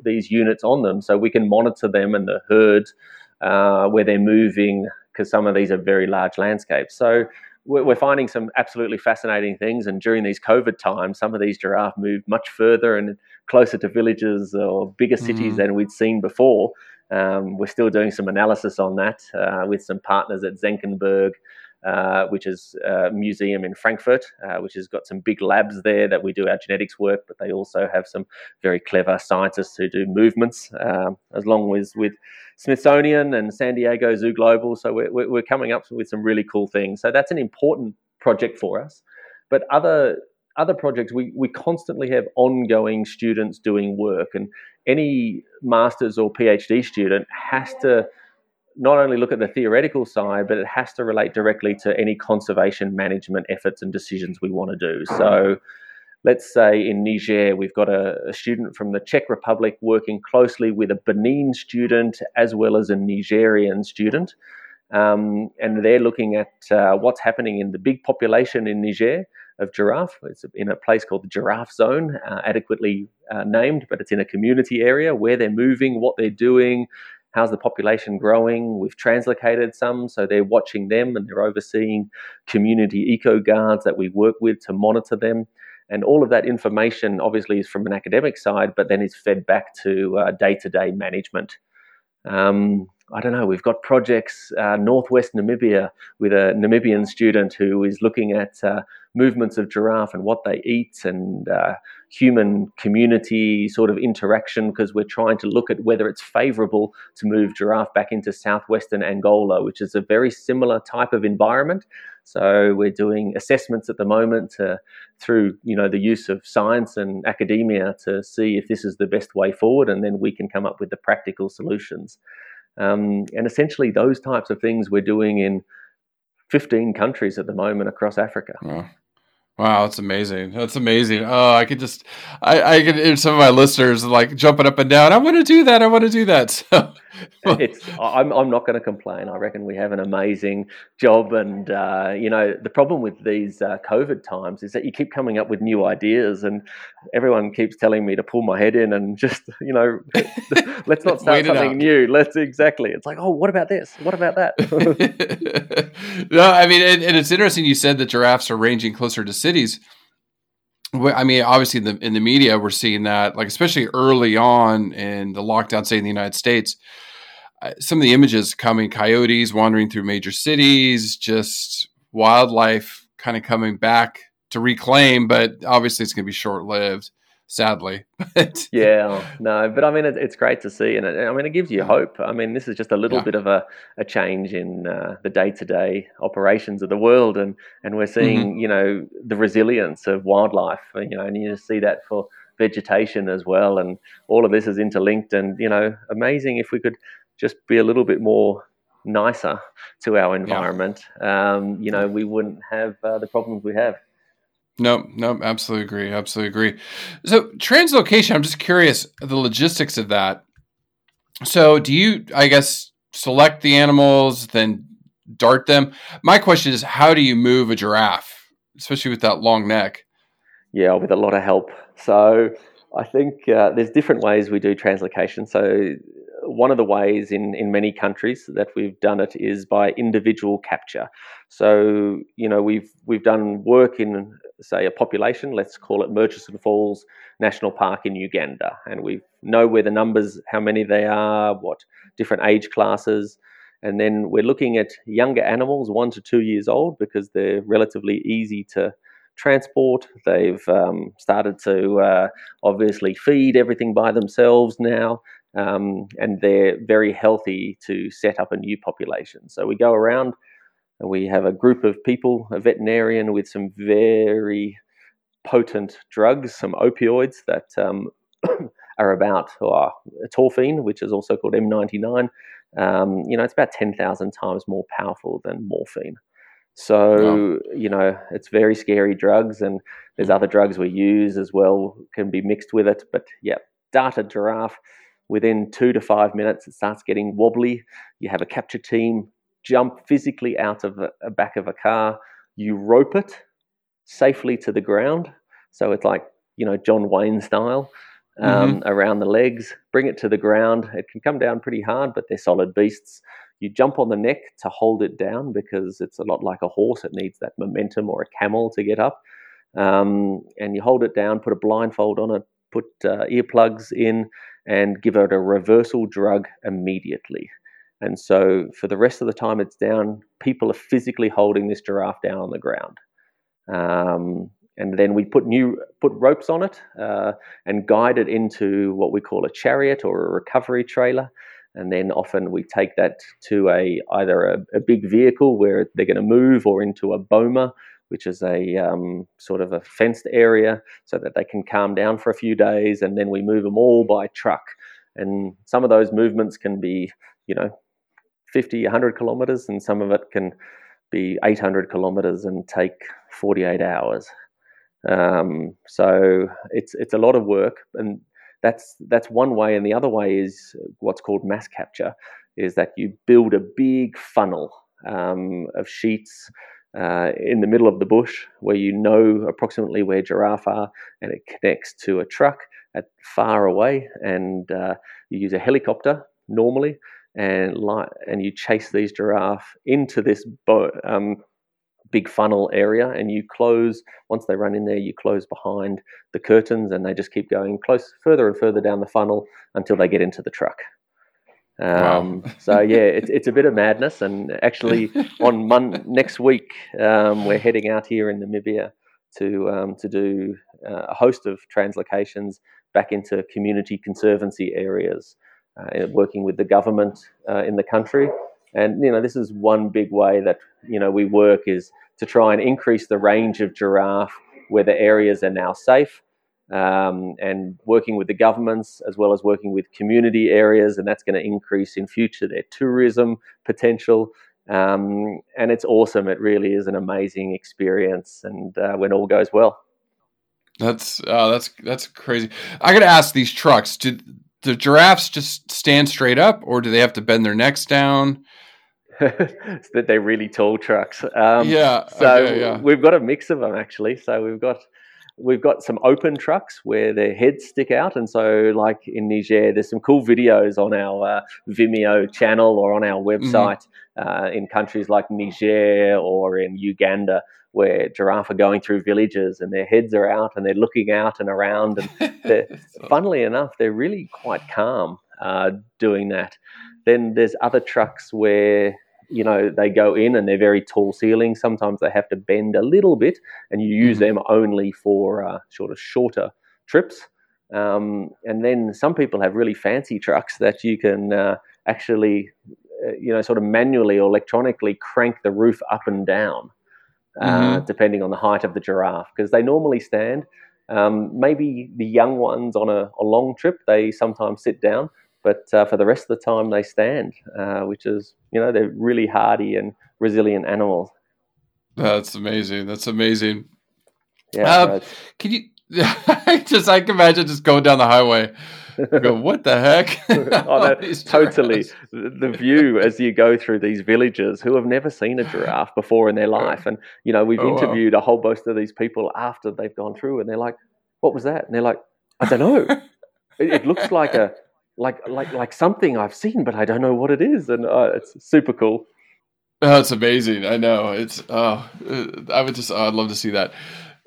these units on them so we can monitor them and the herd uh, where they're moving because some of these are very large landscapes. So we're finding some absolutely fascinating things. And during these COVID times, some of these giraffe moved much further and closer to villages or bigger cities mm-hmm. than we'd seen before. Um, we're still doing some analysis on that uh, with some partners at Senckenberg uh, which is a museum in Frankfurt, uh, which has got some big labs there that we do our genetics work, but they also have some very clever scientists who do movements, um, as long as with Smithsonian and San Diego Zoo Global. So we're, we're coming up with some really cool things. So that's an important project for us. But other other projects, we, we constantly have ongoing students doing work, and any master's or PhD student has to not only look at the theoretical side, but it has to relate directly to any conservation management efforts and decisions we want to do. So, let's say in Niger, we've got a, a, student from the Czech Republic working closely with a Benin student as well as a Nigerian student. Um, and they're looking at uh, what's happening in the big population in Niger of giraffe. It's in a place called the Giraffe Zone, uh, adequately uh, named, but it's in a community area where they're moving, what they're doing, how's the population growing. We've translocated some, so they're watching them and they're overseeing community eco guards that we work with to monitor them. And all of that information obviously is from an academic side, but then is fed back to day to day management. Um, I don't know, we've got projects uh, northwest Namibia with a Namibian student who is looking at uh, movements of giraffe and what they eat and uh, human community sort of interaction because we're trying to look at whether it's favorable to move giraffe back into southwestern Angola, which is a very similar type of environment. So we're doing assessments at the moment through you know the use of science and academia to see if this is the best way forward, and then we can come up with the practical solutions. Um, and essentially, those types of things we're doing in 15 countries at the moment across Africa. Wow, that's amazing. That's amazing. Oh, I could just, I, I could, some of my listeners like jumping up and down. I want to do that. I want to do that. So, it's, I'm, I'm not going to complain. I reckon we have an amazing job. And, uh, you know, the problem with these uh, COVID times is that you keep coming up with new ideas and everyone keeps telling me to pull my head in and just, you know, let's not start something new. Let's exactly. It's like, oh, what about this? What about that? no, I mean, and, and it's interesting you said that giraffes are ranging closer to cities. I mean, obviously, in the in the media, we're seeing that, like especially early on in the lockdown, say in the United States, uh, some of the images coming, coyotes wandering through major cities, just wildlife kind of coming back to reclaim, but obviously, it's going to be short lived sadly. But yeah, no, but I mean, it, it's great to see, and it, I mean, it gives you hope. I mean, this is just a little yeah. bit of a, a change in uh, the day to day operations of the world, and and we're seeing, mm-hmm. you know, the resilience of wildlife, you know, and you see that for vegetation as well, and all of this is interlinked, and you know, amazing if we could just be a little bit more nicer to our environment. Yeah. Um, you know, we wouldn't have uh, the problems we have. No, no, absolutely agree. Absolutely agree. So translocation, I'm just curious the logistics of that. So do you, I guess, select the animals, then dart them? My question is, how do you move a giraffe, especially with that long neck? Yeah, with a lot of help. So I think uh, there's different ways we do translocation. So one of the ways in, in many countries that we've done it is by individual capture. So you know we've we've done work in say a population, let's call it Murchison Falls National Park in Uganda, and we know where the numbers, how many they are, what different age classes, and then we're looking at younger animals, one to two years old, because they're relatively easy to transport. They've um, started to uh, obviously feed everything by themselves now um, and they're very healthy to set up a new population. So we go around we have a group of people, a veterinarian with some very potent drugs, some opioids that um, are about oh, torphine, which is also called M99. Um, you know, it's about 10,000 times more powerful than morphine. So, wow. you know, it's very scary drugs, and there's other drugs we use as well, can be mixed with it. But yeah, darted giraffe Within two to five minutes, it starts getting wobbly. You have a capture team jump physically out of a, a back of a car. You rope it safely to the ground. So it's like, you know, John Wayne style. Um, mm-hmm. around the legs, bring it to the ground. It can come down pretty hard, but they're solid beasts. You jump on the neck to hold it down because it's a lot like a horse. It needs that momentum or a camel to get up. Um, and you hold it down, put a blindfold on it, put uh, earplugs in, and give it a reversal drug immediately. And so for the rest of the time it's down, people are physically holding this giraffe down on the ground. Um, and then we put new put ropes on it uh, and guide it into what we call a chariot or a recovery trailer. And then often we take that to a either a, a big vehicle where they're going to move or into a boma which is a um, sort of a fenced area so that they can calm down for a few days, and then we move them all by truck. And some of those movements can be, you know, 50, 100 kilometers, and some of it can be 800 kilometers and take 48 hours. Um, so it's it's a lot of work, and that's that's one way. And the other way is what's called mass capture, is that you build a big funnel um, of sheets uh, in the middle of the bush where you know approximately where giraffe are, and it connects to a truck at far away, and uh, you use a helicopter normally, and light, and you chase these giraffe into this bo- um, big funnel area, and you close once they run in there, you close behind the curtains, and they just keep going close further and further down the funnel until they get into the truck. Um, wow. so yeah, it's it's a bit of madness. And actually, on mon- next week, um, we're heading out here in Namibia to um, to do uh, a host of translocations back into community conservancy areas, working with the government uh, in the country. And you know, this is one big way that you know we work is to try and increase the range of giraffe where the areas are now safe um, and working with the governments as well as working with community areas, and that's going to increase in future their tourism potential. Um, and it's awesome. It really is an amazing experience, and uh, when all goes well. That's uh, that's that's crazy. I got to ask these trucks: Do the giraffes just stand straight up, or do they have to bend their necks down? that they're really tall trucks. Um, yeah. So okay, yeah. we've got a mix of them actually. So we've got we've got some open trucks where their heads stick out, and so like in Niger, there's some cool videos on our uh, Vimeo channel or on our mm-hmm. website mm-hmm. uh, in countries like Niger or in Uganda where giraffe are going through villages and their heads are out and they're looking out and around and funnily enough they're really quite calm uh, doing that then there's other trucks where you know they go in and they're very tall ceilings sometimes they have to bend a little bit and you use mm-hmm. them only for uh, sort of shorter trips um, and then some people have really fancy trucks that you can uh, actually uh, you know sort of manually or electronically crank the roof up and down uh, mm-hmm. depending on the height of the giraffe because they normally stand um, maybe the young ones on a, a long trip they sometimes sit down but uh, for the rest of the time, they stand, uh, which is, you know, they're really hardy and resilient animals. That's amazing. That's amazing. Yeah. Um, can you just, I can imagine just going down the highway. Go, what the heck? oh, totally. The view as you go through these villages who have never seen a giraffe before in their life. And, you know, we've oh, interviewed wow. a whole host of these people after they've gone through and they're like, what was that? And they're like, I don't know. it, it looks like a like like like something I've seen, but I don't know what it is, and uh, it's super cool. Oh, it's amazing. I know it's. Oh, I would just. Oh, I'd love to see that.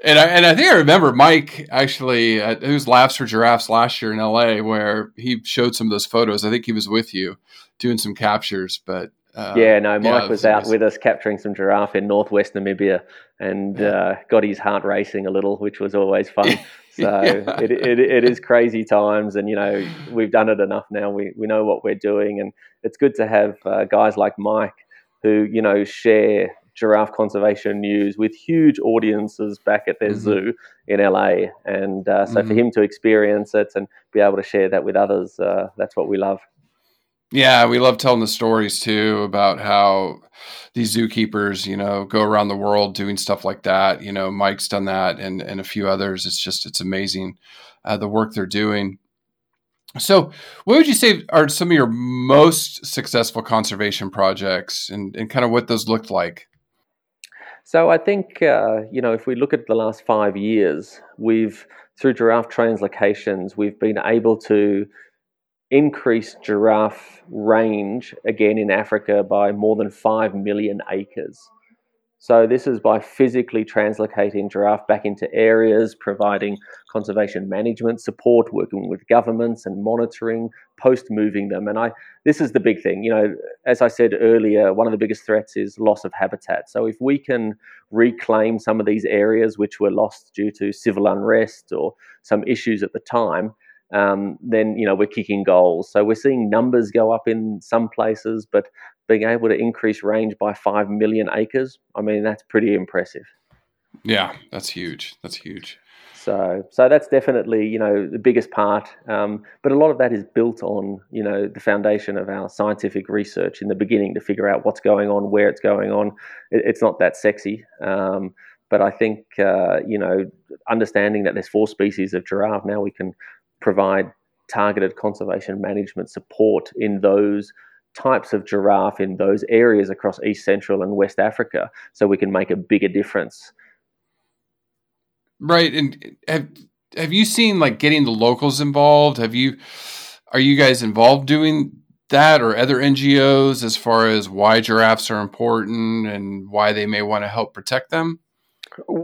And I and I think I remember Mike actually. Uh, it was Laughs for Giraffes last year in L.A. where he showed some of those photos. I think he was with you doing some captures, but uh, yeah, no, Mike yeah, was, was, out with us capturing some giraffe in northwest Namibia and yeah. uh, got his heart racing a little, which was always fun. So yeah. it, it, it is crazy times, and you know we've done it enough now. We we know what we're doing, and it's good to have uh, guys like Mike who you know share giraffe conservation news with huge audiences back at their mm-hmm. zoo in LA. And uh, so mm-hmm. for him to experience it and be able to share that with others, uh, that's what we love. Yeah, we love telling the stories too about how these zookeepers, you know, go around the world doing stuff like that. You know, Mike's done that, and and a few others. It's just it's amazing uh, the work they're doing. So, what would you say are some of your most successful conservation projects, and and kind of what those looked like? So, I think uh, you know if we look at the last five years, we've through giraffe translocations, we've been able to increased giraffe range again in Africa by more than 5 million acres. So, this is by physically translocating giraffe back into areas, providing conservation management support, working with governments and monitoring, post moving them. And I, this is the big thing. You know, as I said earlier, one of the biggest threats is loss of habitat. So, if we can reclaim some of these areas which were lost due to civil unrest or some issues at the time, um, then you know we're kicking goals. So we're seeing numbers go up in some places, but being able to increase range by five million acres, I mean that's pretty impressive. Yeah, that's huge. That's huge. So, so that's definitely you know the biggest part. Um, but a lot of that is built on you know the foundation of our scientific research in the beginning to figure out what's going on, where it's going on. It, it's not that sexy, um, but I think uh, you know understanding that there's four species of giraffe now, we can provide targeted conservation management support in those types of giraffe in those areas across East Central and West Africa, so we can make a bigger difference. Right, and have have you seen like getting the locals involved? Have you are you guys involved doing that or other NGOs as far as why giraffes are important and why they may want to help protect them?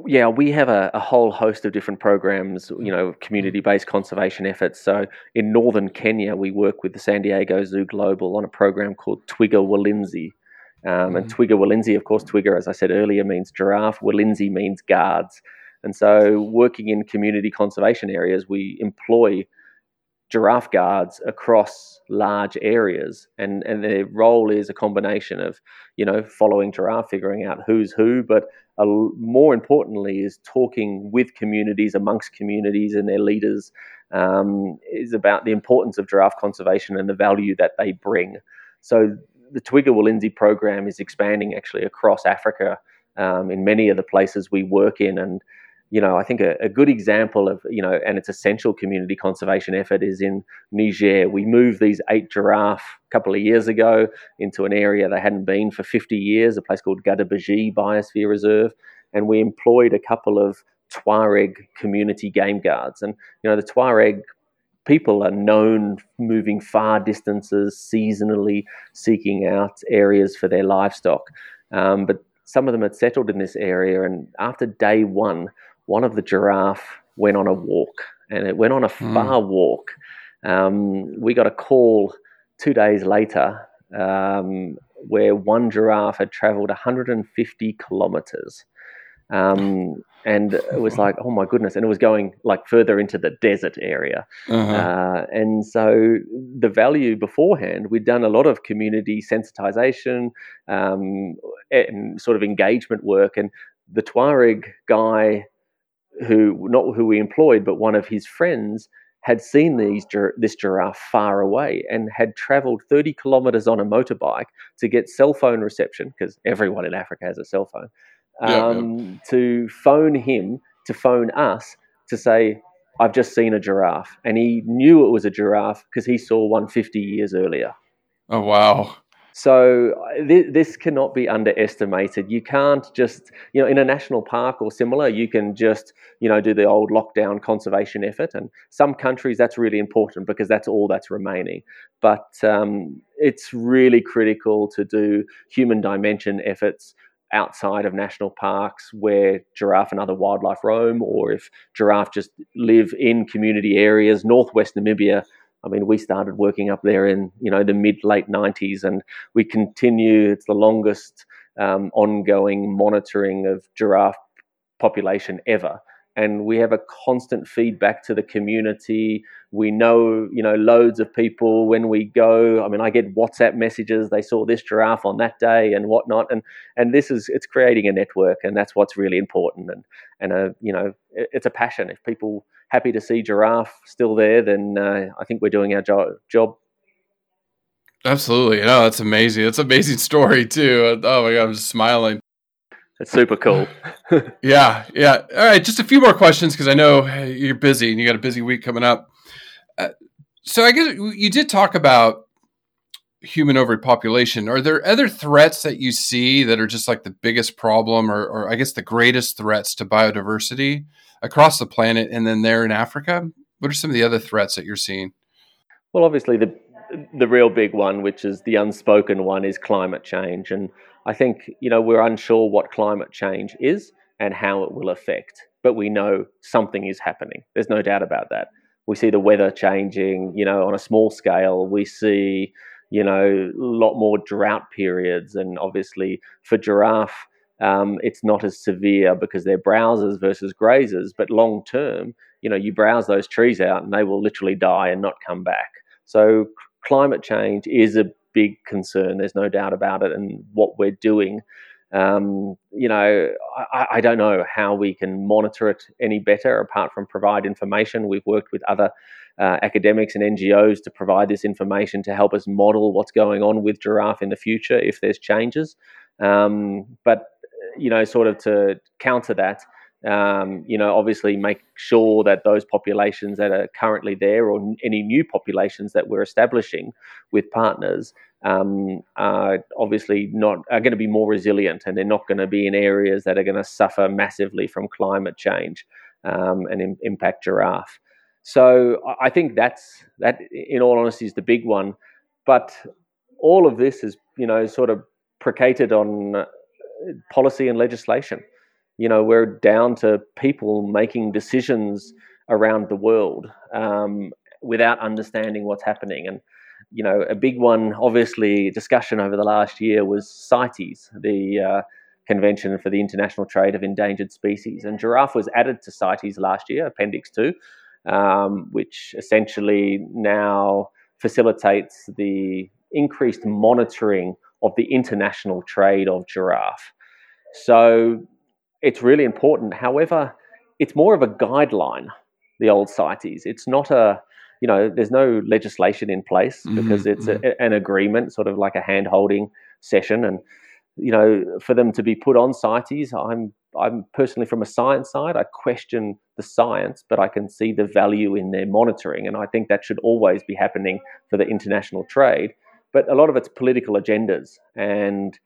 Yeah, we have a, a, whole host of different programs, you know, community based conservation efforts. So in northern Kenya, we work with the San Diego Zoo Global on a program called Twiga Walinzi. Um, mm-hmm. And Twiga Walinzi, of course, Twiga, as I said earlier, means giraffe, Walinzi means guards. And so, working in community conservation areas, we employ giraffe guards across large areas. And and their role is a combination of you know following giraffe figuring out who's who but uh, more importantly is talking with communities amongst communities and their leaders um, is about the importance of giraffe conservation and the value that they bring. So the Twiga Walinzi program is expanding actually across Africa um, in many of the places we work in and you know, I think a, a, good example of, you know, and its essential community conservation effort is in Niger. We moved these eight giraffe a couple of years ago into an area they hadn't been for 50 years, a place called Gadabedji Biosphere Reserve. And we employed a couple of Tuareg community game guards. And, you know, the Tuareg people are known moving far distances seasonally, seeking out areas for their livestock. Um, but some of them had settled in this area, and after day one, one of the giraffe went on a walk, and it went on a hmm. far mm. walk. Um, we got a call two days later um, where one giraffe had traveled 150 kilometers. Um, and it was like, oh my goodness. And it was going like further into the desert area. Uh-huh. Uh, and so the value beforehand, we'd done a lot of community sensitization um, and sort of engagement work. And the Tuareg guy who not who we employed, but one of his friends had seen these this giraffe far away and had traveled 30 kilometers on a motorbike to get cell phone reception because everyone in Africa has a cell phone. Um, yeah, To phone him, to phone us, to say, "I've just seen a giraffe," and he knew it was a giraffe because he saw one 50 years earlier. Oh wow! So th- this cannot be underestimated. You can't just, you know, in a national park or similar, you can just, you know, do the old lockdown conservation effort. And some countries that's really important because that's all that's remaining. But um, it's really critical to do human dimension efforts outside of national parks where giraffe and other wildlife roam, or if giraffe just live in community areas. Northwest Namibia I mean, we started working up there in you know the mid late '90s, and we continue. It's the longest um, ongoing monitoring of giraffe population ever, and we have a constant feedback to the community. We know you know loads of people when we go. I mean, I get WhatsApp messages. They saw this giraffe on that day and whatnot, and and this is it's creating a network, and that's what's really important. And and a you know it's a passion. If people happy to see Giraffe still there, then uh, I think we're doing our jo- job. Absolutely. No, that's amazing. That's an amazing story, too. Oh my God, I'm smiling. It's super cool. yeah, yeah. All right, just a few more questions because I know you're busy and you got a busy week coming up. Uh, so I guess you did talk about human overpopulation. Are there other threats that you see that are just like the biggest problem, or, or I guess the greatest threats to biodiversity? across the planet and then there in Africa? What are some of the other threats that you're seeing? Well, obviously the the real big one, which is the unspoken one, is climate change, and I think you know we're unsure what climate change is and how it will affect, but we know something is happening. There's no doubt about that. We see the weather changing, you know, on a small scale. We see, you know, a lot more drought periods, and obviously for giraffe, um, it's not as severe because they're browsers versus grazers. But long term, you know, you browse those trees out and they will literally die and not come back. So climate change is a big concern. There's no doubt about it. And what we're doing Um, you know, I, I, don't know how we can monitor it any better apart from provide information. We've worked with other uh, academics and NGOs to provide this information to help us model what's going on with giraffe in the future if there's changes. Um, but you know, sort of to counter that, um, you know, obviously make sure that those populations that are currently there or any new populations that we're establishing with partners um, are obviously not are going to be more resilient and they're not going to be in areas that are going to suffer massively from climate change um, and Im- impact giraffe. So I think that's that. In all honesty, is the big one. But all of this is, you know, sort of precated on uh, policy and legislation. You know, we're down to people making decisions around the world um, without understanding what's happening. And you know, a big one, obviously, discussion over the last year was CITES, the uh, Convention for the International Trade of Endangered Species. And giraffe was added to CITES last year, Appendix 2 um, which essentially now facilitates the increased monitoring of the international trade of giraffe. So it's really important. However, it's more of a guideline, the old CITES. It's not a, you know, there's no legislation in place mm-hmm, because it's mm-hmm. a, an agreement, sort of like a hand holding session. And, you know, for them to be put on CITES, I'm I'm personally from a science side. I question the science, but I can see the value in their monitoring, and I think that should always be happening for the international trade. But a lot of it's political agendas, and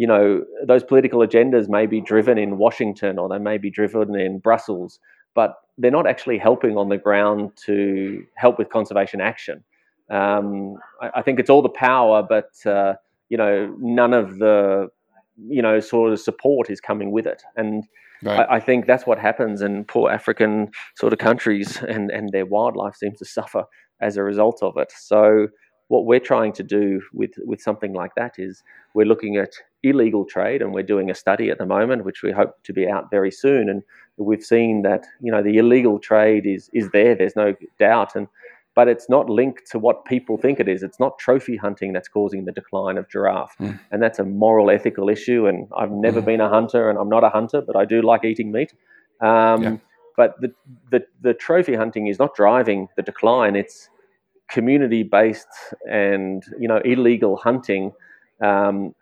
you know those political agendas may be driven in Washington or they may be driven in Brussels, but they're not actually helping on the ground to help with conservation action. Um, I, I, think it's all the power, but uh, you know none of the you know sort of support is coming with it and right. I, I, think that's what happens in poor african sort of countries and and their wildlife seems to suffer as a result of it so what we're trying to do with with something like that is we're looking at illegal trade and we're doing a study at the moment which we hope to be out very soon and we've seen that you know the illegal trade is is there there's no doubt and but it's not linked to what people think it is. It's not trophy hunting that's causing the decline of giraffe. Mm. And that's a moral, ethical issue. And I've never mm. been a hunter and I'm not a hunter, but I do like eating meat. Um, yeah. But the, the, the trophy hunting is not driving the decline, it's community based and you know illegal hunting. Um,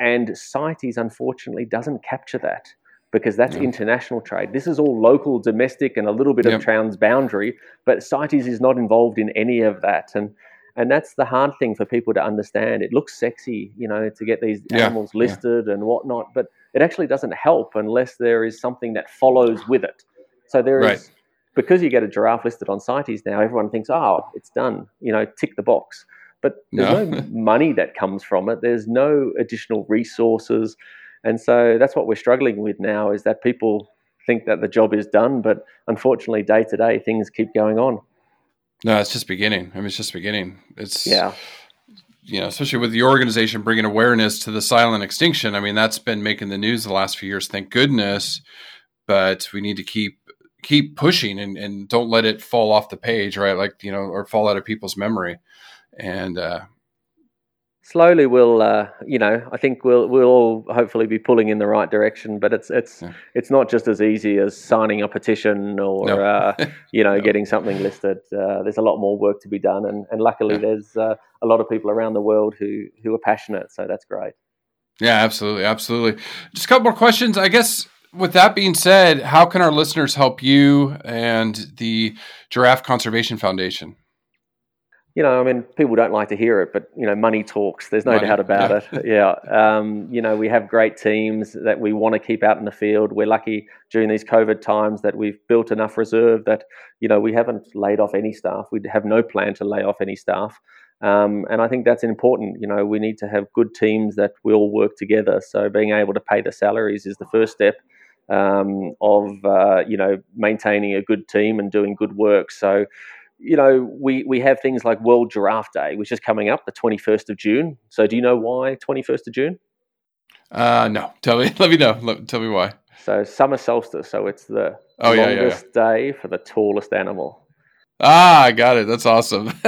and CITES, unfortunately, doesn't capture that because that's yeah. international trade. This is all local, domestic, and a little bit yep. of transboundary. But CITES is not involved in any of that, and and that's the hard thing for people to understand. It looks sexy, you know, to get these yeah. animals listed yeah. and whatnot, but it actually doesn't help unless there is something that follows with it. So there is. Right. Because you get a giraffe listed on CITES now, everyone thinks, oh, it's done, you know, tick the box. But there's no, no money that comes from it. There's no additional resources and so that's what we're struggling with now is that people think that the job is done, but unfortunately, day to day, things keep going on. No, it's just beginning. I mean, it's just beginning. It's yeah, you know, especially with the organization bringing awareness to the silent extinction. I mean, that's been making the news the last few years. Thank goodness. But we need to keep keep pushing and, and don't let it fall off the page, right? Like you know, or fall out of people's memory. And uh, slowly we'll uh, you know I think we'll we'll all hopefully be pulling in the right direction but it's it's yeah. it's not just as easy as signing a petition or no. uh, you know no. getting something listed uh, there's a lot more work to be done and, and luckily yeah. there's uh, a lot of people around the world who who are passionate so that's great yeah absolutely absolutely just a couple more questions I guess with that being said how can our listeners help you and the Giraffe Conservation Foundation you know, I mean, people don't like to hear it, but you know, money talks. There's no money, doubt about yeah. it. Yeah, um, you know, we have great teams that we want to keep out in the field. We're lucky during these COVID times that we've built enough reserve that you know we haven't laid off any staff. We have no plan to lay off any staff, um, and I think that's important. You know, we need to have good teams that will work together. So being able to pay the salaries is the first step. Um, of uh, you know maintaining a good team and doing good work. So you know, we, we have things like World Giraffe Day, which is coming up the 21st of June. So, do you know why 21st of June? Uh, no. Tell me. Let me know. Let, tell me why. So, summer solstice. So, it's the oh, longest yeah, yeah, yeah. day for the tallest animal. Ah, I got it. That's awesome.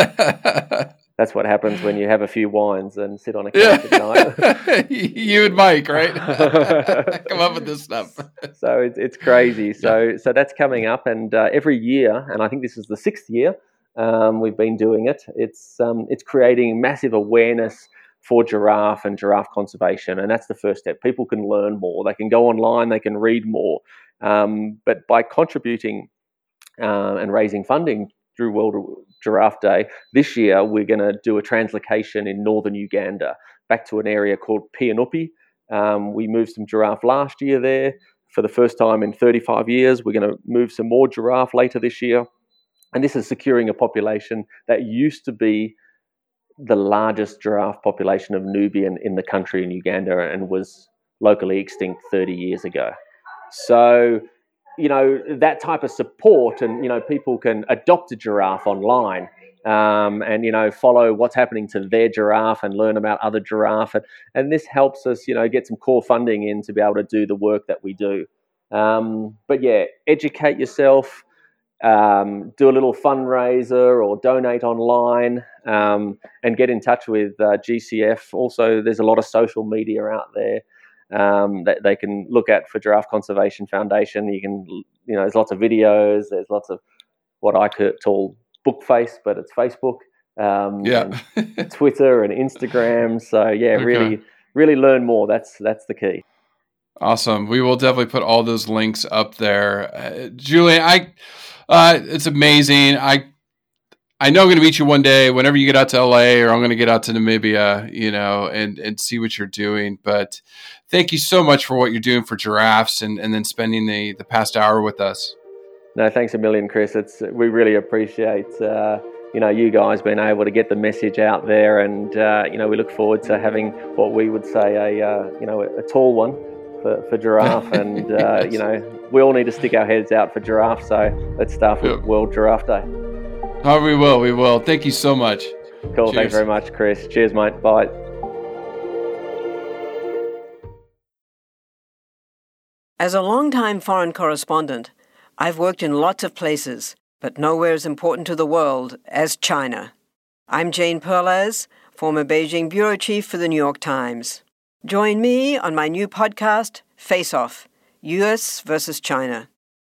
that's what happens when you have a few wines and sit on a couch yeah. at night. you and Mike, right? Come up with this stuff. so it's, it's crazy. So so that's coming up, and uh, every year, and I think this is the sixth year um, we've been doing it. It's um, it's creating massive awareness for giraffe and giraffe conservation, and that's the first step. People can learn more. They can go online. They can read more. Um, but by contributing uh, and raising funding through World Giraffe Day, this year we're going to do a translocation in northern Uganda back to an area called Pian Upe. Um, we moved some giraffe last year there for the first time in 35 years. We're going to move some more giraffe later this year. And this is securing a population that used to be the largest giraffe population of Nubian in the country in Uganda and was locally extinct 30 years ago. So, you know, that type of support, and, you know, people can adopt a giraffe online um, and, you know, follow what's happening to their giraffe and learn about other giraffe. And, and this helps us, you know, get some core funding in to be able to do the work that we do. Um, but yeah, educate yourself um, do a little fundraiser or donate online um, and get in touch with uh, GCF. Also, there's a lot of social media out there um, that they can look at for Giraffe Conservation Foundation. You can, you know, there's lots of videos. There's lots of what I call book face, but it's Facebook. Um, yeah, and Twitter and Instagram. So yeah, okay. really, really learn more. That's that's the key. Awesome. We will definitely put all those links up there. Uh, Julian, I uh, it's amazing. I I know I'm going to meet you one day whenever you get out to LA or I'm going to get out to Namibia, you know, and, and see what you're doing. But thank you so much for what you're doing for giraffes and, and then spending the, the past hour with us. No, thanks a million, Chris. It's, we really appreciate, uh, you know, you guys being able to get the message out there. And, uh, you know, we look forward to having what we would say a, uh, you know, a, tall one for, for giraffe. and, uh, yes. you know, we all need to stick our heads out for giraffe. So let's start with yep. World Giraffe Day. Oh, we will. We will. Thank you so much. Cool. Cheers. Thanks very much, Chris. Cheers, mate. Bye. As a long-time foreign correspondent, I've worked in lots of places, but nowhere as important to the world as China. I'm Jane Perlez, former Beijing bureau chief for the New York Times. Join me on my new podcast, Face Off US versus China,